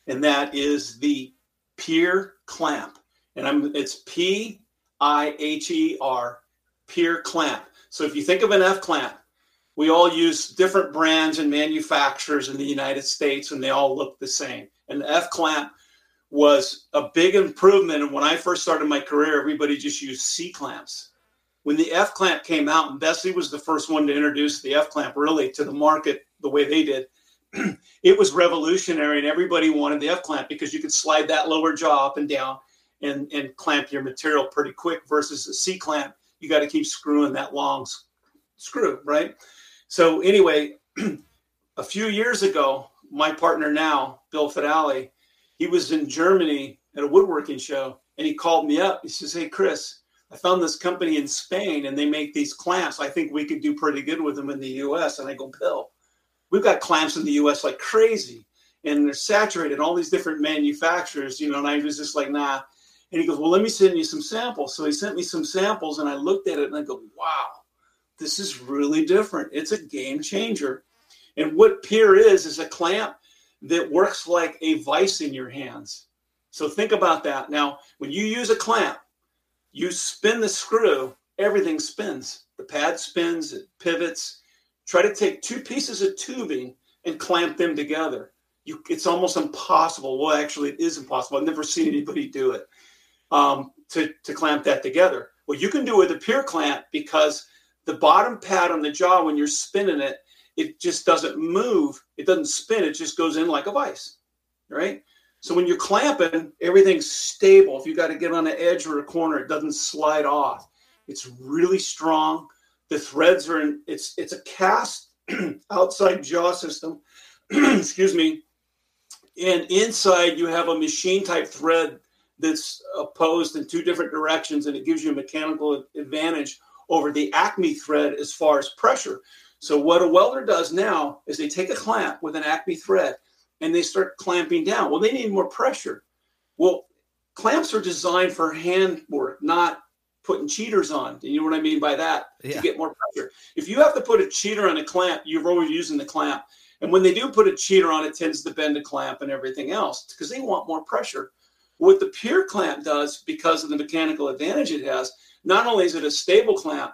and that is the Piher clamp, and I'm it's P I H E R Piher clamp. So if you think of an F clamp, we all use different brands and manufacturers in the United States, and they all look the same. And the F clamp was a big improvement. And when I first started my career, everybody just used C clamps. When the F clamp came out, and Bessey was the first one to introduce the F clamp really to the market the way they did, it was revolutionary, and everybody wanted the F clamp because you could slide that lower jaw up and down and, and clamp your material pretty quick versus a C clamp. You got to keep screwing that long screw, right? So anyway, a few years ago, my partner now, Bill Fidali, he was in Germany at a woodworking show and he called me up. He says, Hey, Chris, I found this company in Spain and they make these clamps. I think we could do pretty good with them in the US. And I go, Bill, we've got clamps in the US like crazy and they're saturated, all these different manufacturers, you know. And I was just like, nah. And he goes, Well, let me send you some samples. So he sent me some samples and I looked at it and I go, Wow, this is really different. It's a game changer. And what Piher is, is a clamp that works like a vise in your hands. So think about that. Now, when you use a clamp, you spin the screw, everything spins. The pad spins, it pivots. Try to take two pieces of tubing and clamp them together. You, it's almost impossible. Well, actually, it is impossible. I've never seen anybody do it um, to, to clamp that together. Well, you can do it with a Piher clamp because the bottom pad on the jaw, when you're spinning it, it just doesn't move. It doesn't spin. It just goes in like a vise, right? So when you're clamping, everything's stable. If you got to get on an edge or a corner, it doesn't slide off. It's really strong. The threads are in. It's it's a cast outside jaw system. excuse me. And inside you have a machine type thread that's opposed in two different directions, and it gives you a mechanical advantage over the Acme thread as far as pressure. So what a welder does now is they take a clamp with an Acme thread and they start clamping down. Well, they need more pressure. Well, clamps are designed for hand work, not putting cheaters on. Do you know what I mean by that? Yeah. To get more pressure. If you have to put a cheater on a clamp, you're always using the clamp. And when they do put a cheater on, it tends to bend the clamp and everything else because they want more pressure. What the Piher clamp does, because of the mechanical advantage it has, not only is it a stable clamp,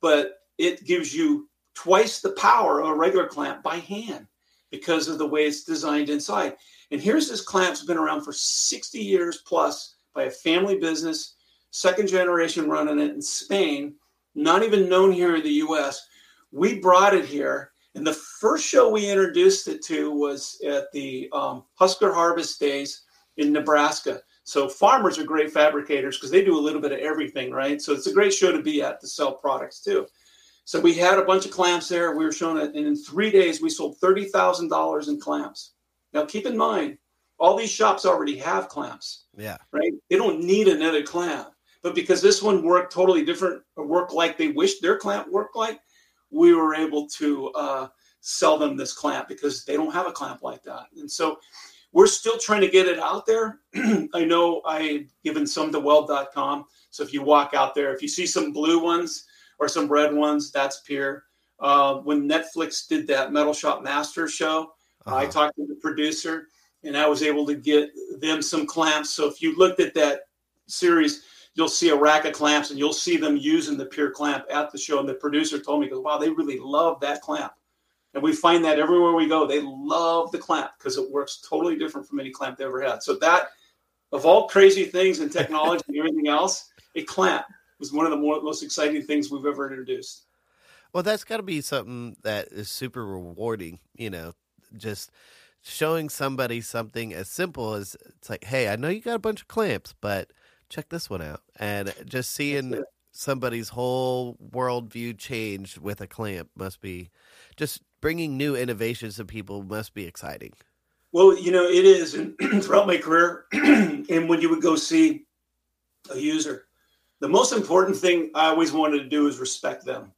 but it gives you twice the power of a regular clamp by hand because of the way it's designed inside. And here's this clamp's been around for 60 years plus by a family business, second generation running it in Spain, not even known here in the US. We brought it here, and the first show we introduced it to was at the um, Husker Harvest Days in Nebraska. So farmers are great fabricators because they do a little bit of everything, right? So it's a great show to be at to sell products too. So we had a bunch of clamps there. We were showing it, and in three days we sold thirty thousand dollars in clamps. Now keep in mind, all these shops already have clamps. Yeah. Right. They don't need another clamp, but because this one worked totally different, worked like they wished their clamp worked like, we were able to uh, sell them this clamp because they don't have a clamp like that. And so we're still trying to get it out there. I know I had given some to weld.com. So if you walk out there, if you see some blue ones or some red ones, that's Piher. uh, when Netflix did that Metal Shop Master show. Uh-huh. I talked to the producer, and I was able to get them some clamps. So if you looked at that series, you'll see a rack of clamps, and you'll see them using the Piher clamp at the show. And the producer told me, "Goes, wow, they really love that clamp." And we find that everywhere we go, they love the clamp because it works totally different from any clamp they ever had. So that, of all crazy things in technology and everything else, a clamp was one of the more, most exciting things we've ever introduced. Well, that's got to be something that is super rewarding, you know, just showing somebody something as simple as it's like, hey, I know you got a bunch of clamps, but check this one out. And just seeing somebody's whole worldview change with a clamp must be just bringing new innovations to people must be exciting. Well, you know, it is. And throughout my career, and when you would go see a user, the most important thing I always wanted to do is respect them.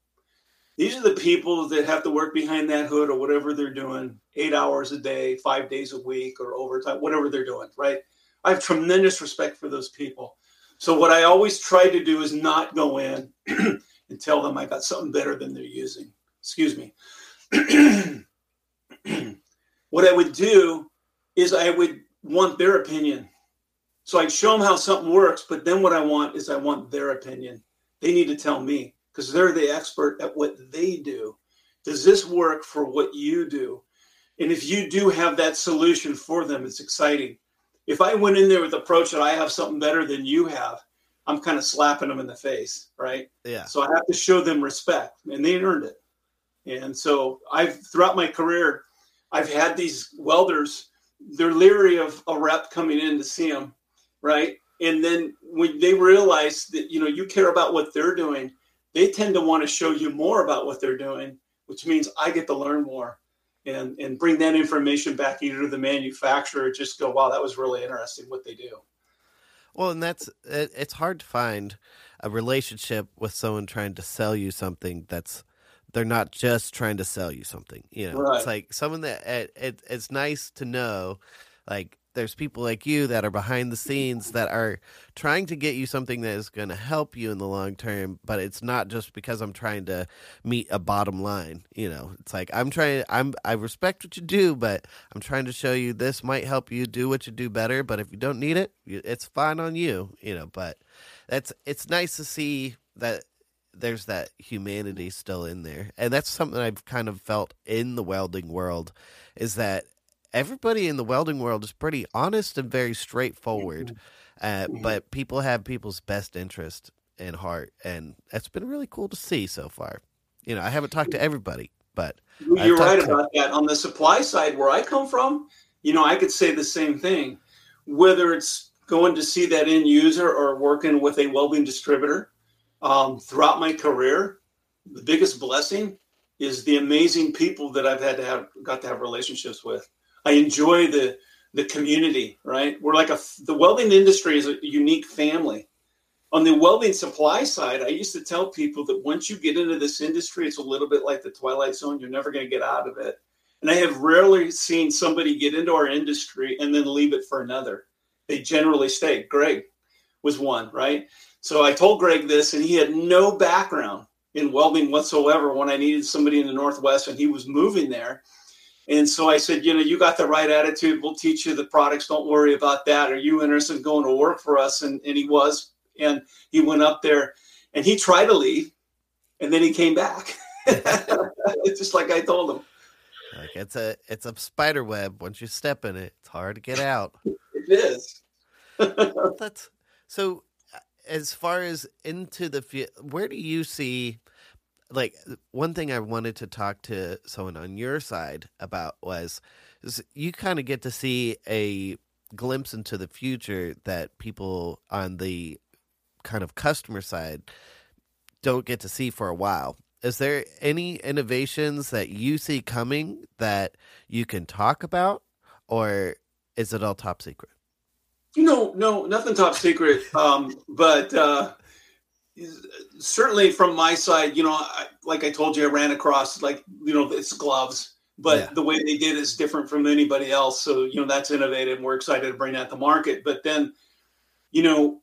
These are the people that have to work behind that hood or whatever they're doing, eight hours a day, five days a week, or overtime, whatever they're doing, right? I have tremendous respect for those people. So, what I always try to do is not go in and tell them I got something better than they're using. Excuse me. what I would do is I would want their opinion. So I'd show them how something works, but then what I want is I want their opinion. They need to tell me because they're the expert at what they do. Does this work for what you do? And if you do have that solution for them, it's exciting. If I went in there with the approach that I have something better than you have, I'm kind of slapping them in the face, right? Yeah. So I have to show them respect, and they earned it. And so I've throughout my career, I've had these welders. They're leery of a rep coming in to see them right? And then when they realize that you know you care about what they're doing, they tend to want to show you more about what they're doing, which means I get to learn more and and bring that information back either to the manufacturer, just go, wow, that was really interesting what they do. Well, and that's it, it's hard to find a relationship with someone trying to sell you something that's they're not just trying to sell you something. You know, right. it's like someone that it, it, it's nice to know, like there's people like you that are behind the scenes that are trying to get you something that is going to help you in the long term but it's not just because i'm trying to meet a bottom line you know? It's like i'm trying i'm i respect what you do but i'm trying to show you this might help you do what you do better but if you don't need it it's fine on you you know? But that's it's nice to see that there's that humanity still in there. And that's something i've kind of felt in the welding world is that everybody in the welding world is pretty honest and very straightforward. Uh, but people have people's best interest in heart, and that's been really cool to see so far. You know, I haven't talked to everybody, but you're right to... about that. On the supply side, where I come from, you know, I could say the same thing. Whether it's going to see that end user or working with a welding distributor, um, throughout my career, the biggest blessing is the amazing people that I've had to have got to have relationships with. I enjoy the the community. Right, we're like a the welding industry is a unique family. On the welding supply side, I used to tell people that once you get into this industry, it's a little bit like the twilight zone. You're never going to get out of it. And I have rarely seen somebody get into our industry and then leave it for another. They generally stay. Greg was one, right? So I told Greg this, and he had no background in welding whatsoever when I needed somebody in the Northwest and he was moving there. And so I said, you know, you got the right attitude. We'll teach you the products. Don't worry about that. Are you interested in going to work for us? And, and he was. And he went up there and he tried to leave and then he came back. it's just like I told him. Like it's a it's a spider web. Once you step in it, it's hard to get out. it is. That's so. Uh, as far as into the field, where do you see like one thing I wanted to talk to someone on your side about was you kind of get to see a glimpse into the future that people on the kind of customer side don't get to see for a while. Is there any innovations that you see coming that you can talk about, or is it all top secret? No, no, nothing top secret. Um, but uh, certainly from my side, you know, I, like I told you, I ran across like you know it's gloves, but yeah. the way they did is different from anybody else. So you know that's innovative. And we're excited to bring that to market. But then, you know,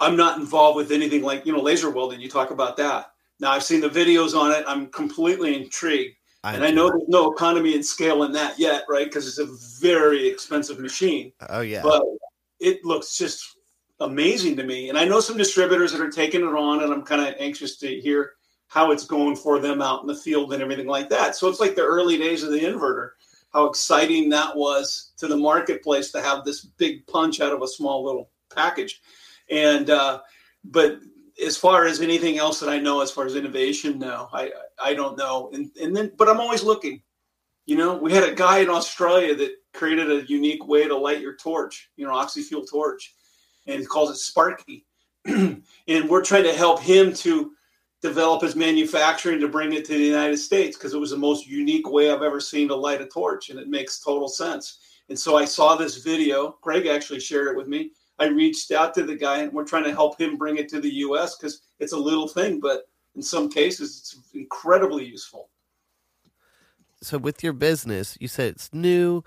I'm not involved with anything like you know laser welding. You talk about that. Now I've seen the videos on it. I'm completely intrigued. I and I know there's no economy and scale in that yet, right? Because it's a very expensive machine. Oh yeah. But it looks just amazing to me. And I know some distributors that are taking it on, and I'm kind of anxious to hear how it's going for them out in the field and everything like that. So it's like the early days of the inverter. How exciting that was to the marketplace to have this big punch out of a small little package. And uh, but as far as anything else that I know, as far as innovation, no, I I don't know. And and then, but I'm always looking. You know, we had a guy in Australia that created a unique way to light your torch. You know, oxy-fuel torch, and he calls it Sparky. and we're trying to help him to develop his manufacturing to bring it to the United States because it was the most unique way I've ever seen to light a torch, and it makes total sense. And so I saw this video. Greg actually shared it with me I reached out to the guy and we're trying to help him bring it to the US because it's a little thing, but in some cases it's incredibly useful. So with your business, you said it's new.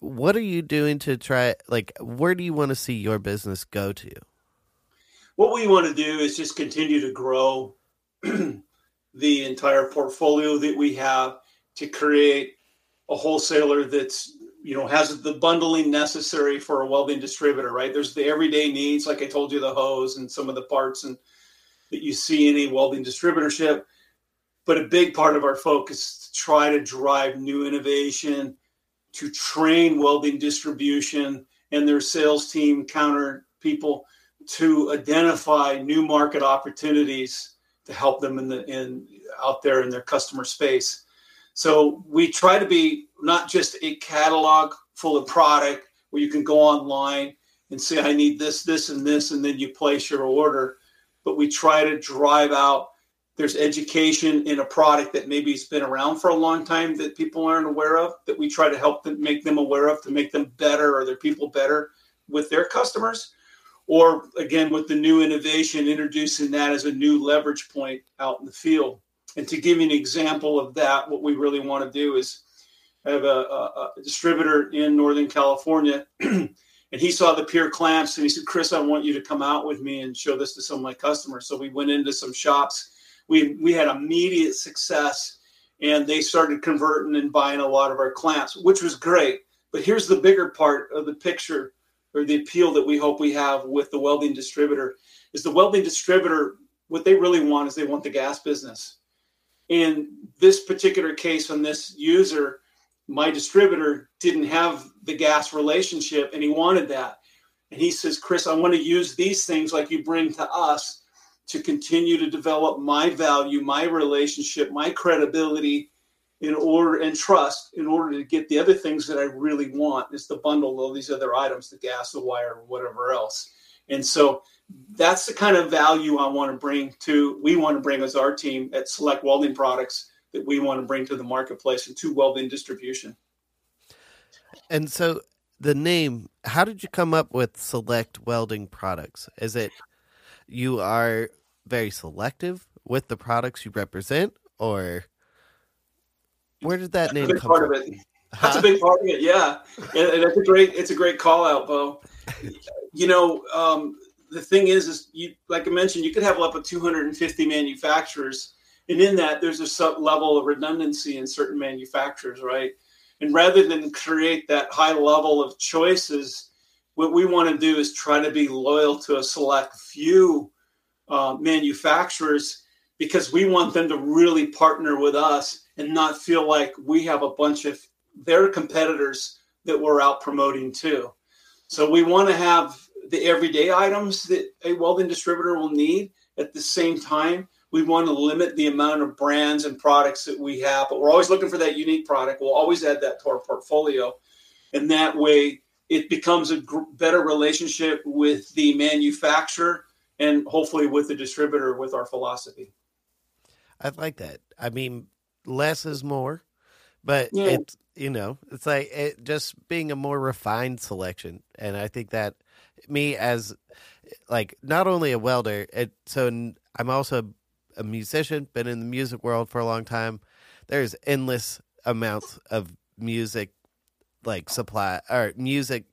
What are you doing to try like where do you want to see your business go to? What we want to do is just continue to grow the entire portfolio that we have to create a wholesaler that's you know has the bundling necessary for a welding distributor right there's the everyday needs like i told you the hose and some of the parts and that you see in a welding distributorship but a big part of our focus try to drive new innovation to train welding distribution and their sales team counter people to identify new market opportunities to help them in the in out there in their customer space so we try to be not just a catalog full of product where you can go online and say, I need this, this, and this, and then you place your order. But we try to drive out there's education in a product that maybe has been around for a long time that people aren't aware of that we try to help them make them aware of to make them better or their people better with their customers or again with the new innovation introducing that as a new leverage point out in the field and to give you an example of that, what we really want to do is have a, a, a distributor in Northern California, and he saw the Piher clamps, and he said, "Chris, I want you to come out with me and show this to some of my customers." So we went into some shops. We we had immediate success, and they started converting and buying a lot of our clamps, which was great. But here's the bigger part of the picture or the appeal that we hope we have with the welding distributor is the welding distributor what they really want is they want the gas business in this particular case on this user, my distributor didn't have the gas relationship and he wanted that. And he says, Chris, I want to use these things like you bring to us to continue to develop my value, my relationship, my credibility in order and trust in order to get the other things that I really want is the bundle of these other items, the gas, the wire, whatever else. And so that's the kind of value I want to bring to we want to bring as our team at Select Welding Products that we want to bring to the marketplace and to welding distribution. And so the name, how did you come up with Select Welding Products? Is it you are very selective with the products you represent or where did that name come from? That's huh? a big part of it, yeah. And, and it's a great it's a great call out, Bo. You know, um, the thing is, is you like I mentioned, you could have up to 250 manufacturers, and in that, there's a sub level of redundancy in certain manufacturers, right? And rather than create that high level of choices, what we want to do is try to be loyal to a select few uh, manufacturers because we want them to really partner with us and not feel like we have a bunch of their competitors that we're out promoting too. So we want to have the everyday items that a welding distributor will need. At the same time, we want to limit the amount of brands and products that we have, but we're always looking for that unique product. We'll always add that to our portfolio. And that way, it becomes a better relationship with the manufacturer and hopefully with the distributor with our philosophy. I like that. I mean, less is more, but yeah. it's, you know, it's like it just being a more refined selection. And I think that me as like not only a welder, it, so I'm also a musician, been in the music world for a long time. There's endless amounts of music like supply or music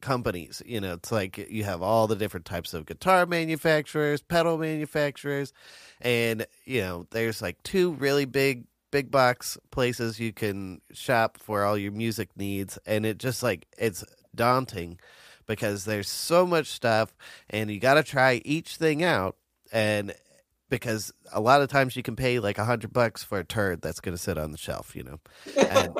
companies. You know, it's like you have all the different types of guitar manufacturers, pedal manufacturers, and you know, there's like two really big big box places you can shop for all your music needs and it just like it's daunting because there's so much stuff and you got to try each thing out and because a lot of times you can pay like a hundred bucks for a turd that's going to sit on the shelf, you know. And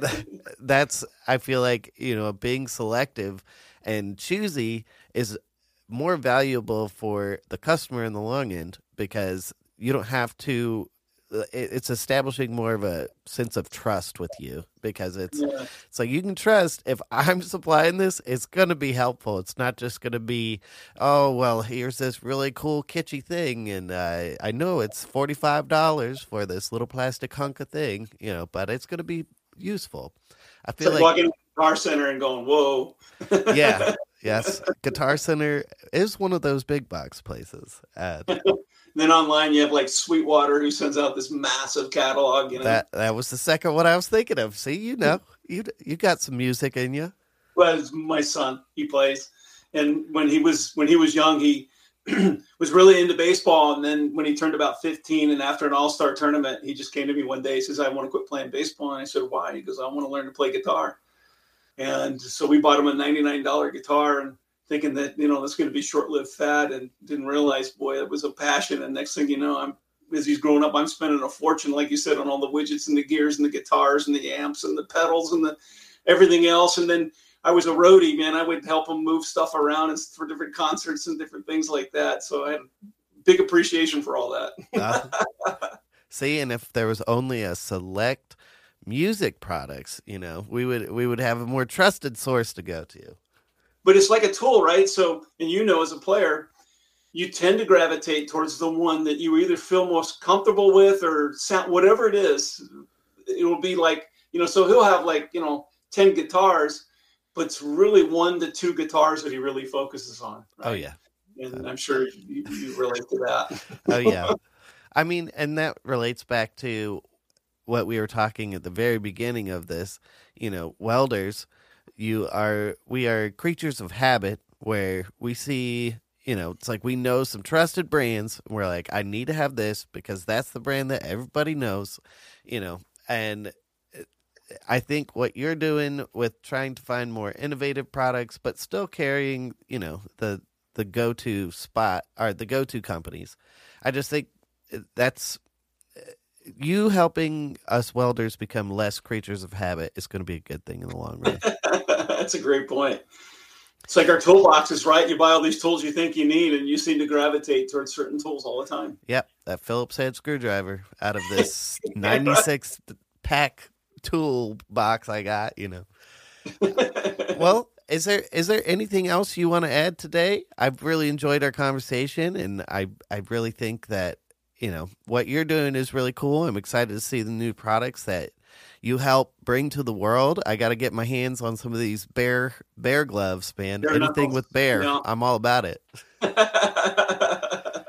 that's I feel like you know being selective and choosy is more valuable for the customer in the long end because you don't have to it's establishing more of a sense of trust with you because it's yeah. it's like you can trust if I'm supplying this, it's going to be helpful. It's not just going to be, oh well, here's this really cool kitschy thing, and uh, I know it's forty five dollars for this little plastic hunk of thing, you know, but it's going to be useful. I feel like, like walking Guitar Center and going, whoa, yeah, yes, Guitar Center is one of those big box places. Uh, then online you have like Sweetwater who sends out this massive catalog. You know that that was the second one I was thinking of. See, you know, you you got some music in you. Well, my son he plays, and when he was when he was young, he was really into baseball. And then when he turned about 15 and after an all star tournament, he just came to me one day. He says, I want to quit playing baseball. And I said, Why? He goes, I want to learn to play guitar. And so we bought him a $99 guitar. And thinking that you know it's going to be short-lived fad, and didn't realize, boy, it was a passion. And next thing you know, I'm as he's growing up, I'm spending a fortune, like you said, on all the widgets and the gears and the guitars and the amps and the pedals and the everything else. And then I was a roadie, man. I would help him move stuff around and for different concerts and different things like that. So I had big appreciation for all that. uh, see, and if there was only a select music products, you know, we would we would have a more trusted source to go to but it's like a tool, right? So, and you know, as a player, you tend to gravitate towards the one that you either feel most comfortable with or sound, whatever it is. It will be like, you know, so he'll have like, you know, 10 guitars, but it's really one to two guitars that he really focuses on. Right? Oh, yeah. And I'm sure you, you relate to that. oh, yeah. I mean, and that relates back to what we were talking at the very beginning of this, you know, welders you are we are creatures of habit where we see you know it's like we know some trusted brands. We're like i need to have this because that's the brand that everybody knows you know? And uh, i think what you're doing with trying to find more innovative products but still carrying you know the the go-to spot or the go-to companies i just think uh, that's uh, you helping us welders become less creatures of habit is going to be a good thing in the long run That's a great point. It's like our toolboxes, right? You buy all these tools you think you need, and you seem to gravitate towards certain tools all the time. Yep, that Phillips head screwdriver out of this '96 pack tool box I got. You know. well, is there is there anything else you want to add today? I've really enjoyed our conversation, and I I really think that you know what you're doing is really cool. I'm excited to see the new products that you help bring to the world. I got to get my hands on some of these bear bear gloves, man. Anything with bear, no. I'm all about it.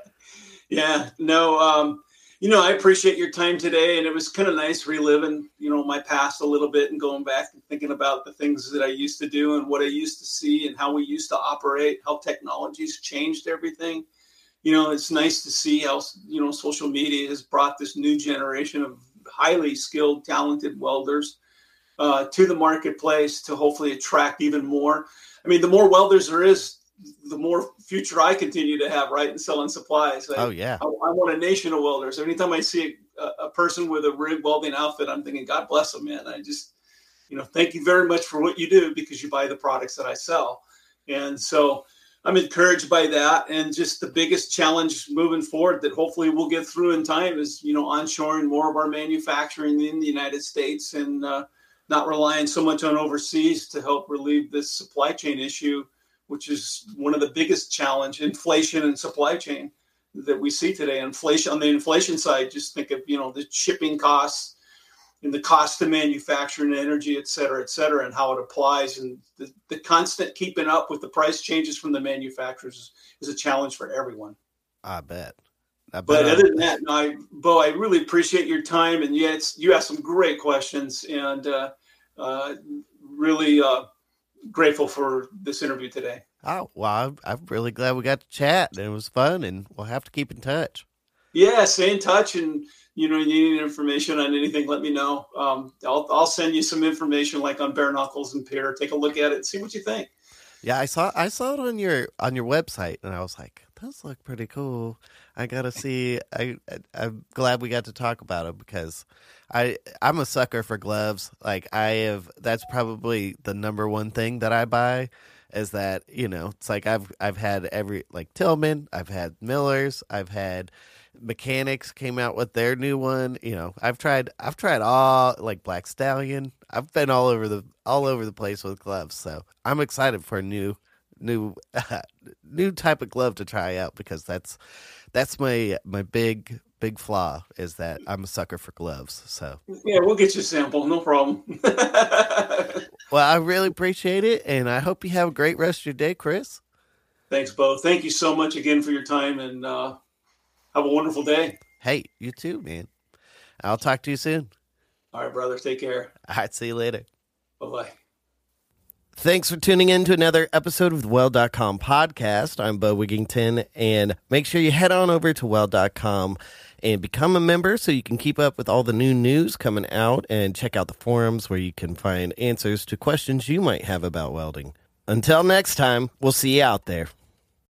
yeah, no, um, you know, I appreciate your time today, and it was kind of nice reliving, you know, my past a little bit and going back and thinking about the things that I used to do and what I used to see and how we used to operate, how technology's changed everything. You know, it's nice to see how you know social media has brought this new generation of highly skilled, talented welders uh, to the marketplace to hopefully attract even more. I mean, the more welders there is, the more future I continue to have, right, in selling supplies. I, oh yeah, I, I, want a nation of welders. Anytime I see a, a person with a rig welding outfit, I'm thinking, God bless them, man. I just, you know, thank you very much for what you do because you buy the products that I sell, and so I'm encouraged by that. And just the biggest challenge moving forward that hopefully we'll get through in time is, you know, onshoring more of our manufacturing in the United States and uh, not relying so much on overseas to help relieve this supply chain issue, which is one of the biggest challenge, inflation and supply chain that we see today. Inflation on the inflation side, just think of, you know, the shipping costs and the cost of manufacturing energy, et cetera, et cetera, and how it applies. And the, the constant keeping up with the price changes from the manufacturers is, is a challenge for everyone. I bet. I bet but other than that, no, I, Bo, I really appreciate your time, and yet you asked some great questions, and uh, uh, really, uh, grateful for this interview today. Oh well, I'm, I'm really glad we got to chat. and It was fun, and we'll have to keep in touch. Yeah, stay in touch, and you know, you need information on anything, let me know. Um, I'll I'll send you some information like on bare knuckles and Piher. Take a look at it, see what you think. Yeah, I saw I saw it on your on your website, and I was like, those look pretty cool. I gotta see. I I'm glad we got to talk about them because I I'm a sucker for gloves. Like I have. That's probably the number one thing that I buy. Is that you know? It's like I've I've had every like Tillman. I've had Millers. I've had Mechanix came out with their new one. You know, I've tried I've tried all like Black Stallion. I've been all over the all over the place with gloves. So I'm excited for a new new uh, new type of glove to try out because that's that's my my big big flaw is that I'm a sucker for gloves. So yeah, we'll get you a sample, no problem. well, I really appreciate it, and I hope you have a great rest of your day, Chris. Thanks, Bo. Thank you so much again for your time, and uh, have a wonderful day. Hey, you too, man. I'll talk to you soon. All right, brother. Take care. All right, see you later. Bye bye. Thanks for tuning in to another episode of the Weld.com podcast. I'm Bo Wigington, and make sure you head on over to Weld.com and become a member so you can keep up with all the new news coming out and check out the forums where you can find answers to questions you might have about welding. Until next time, we'll see you out there.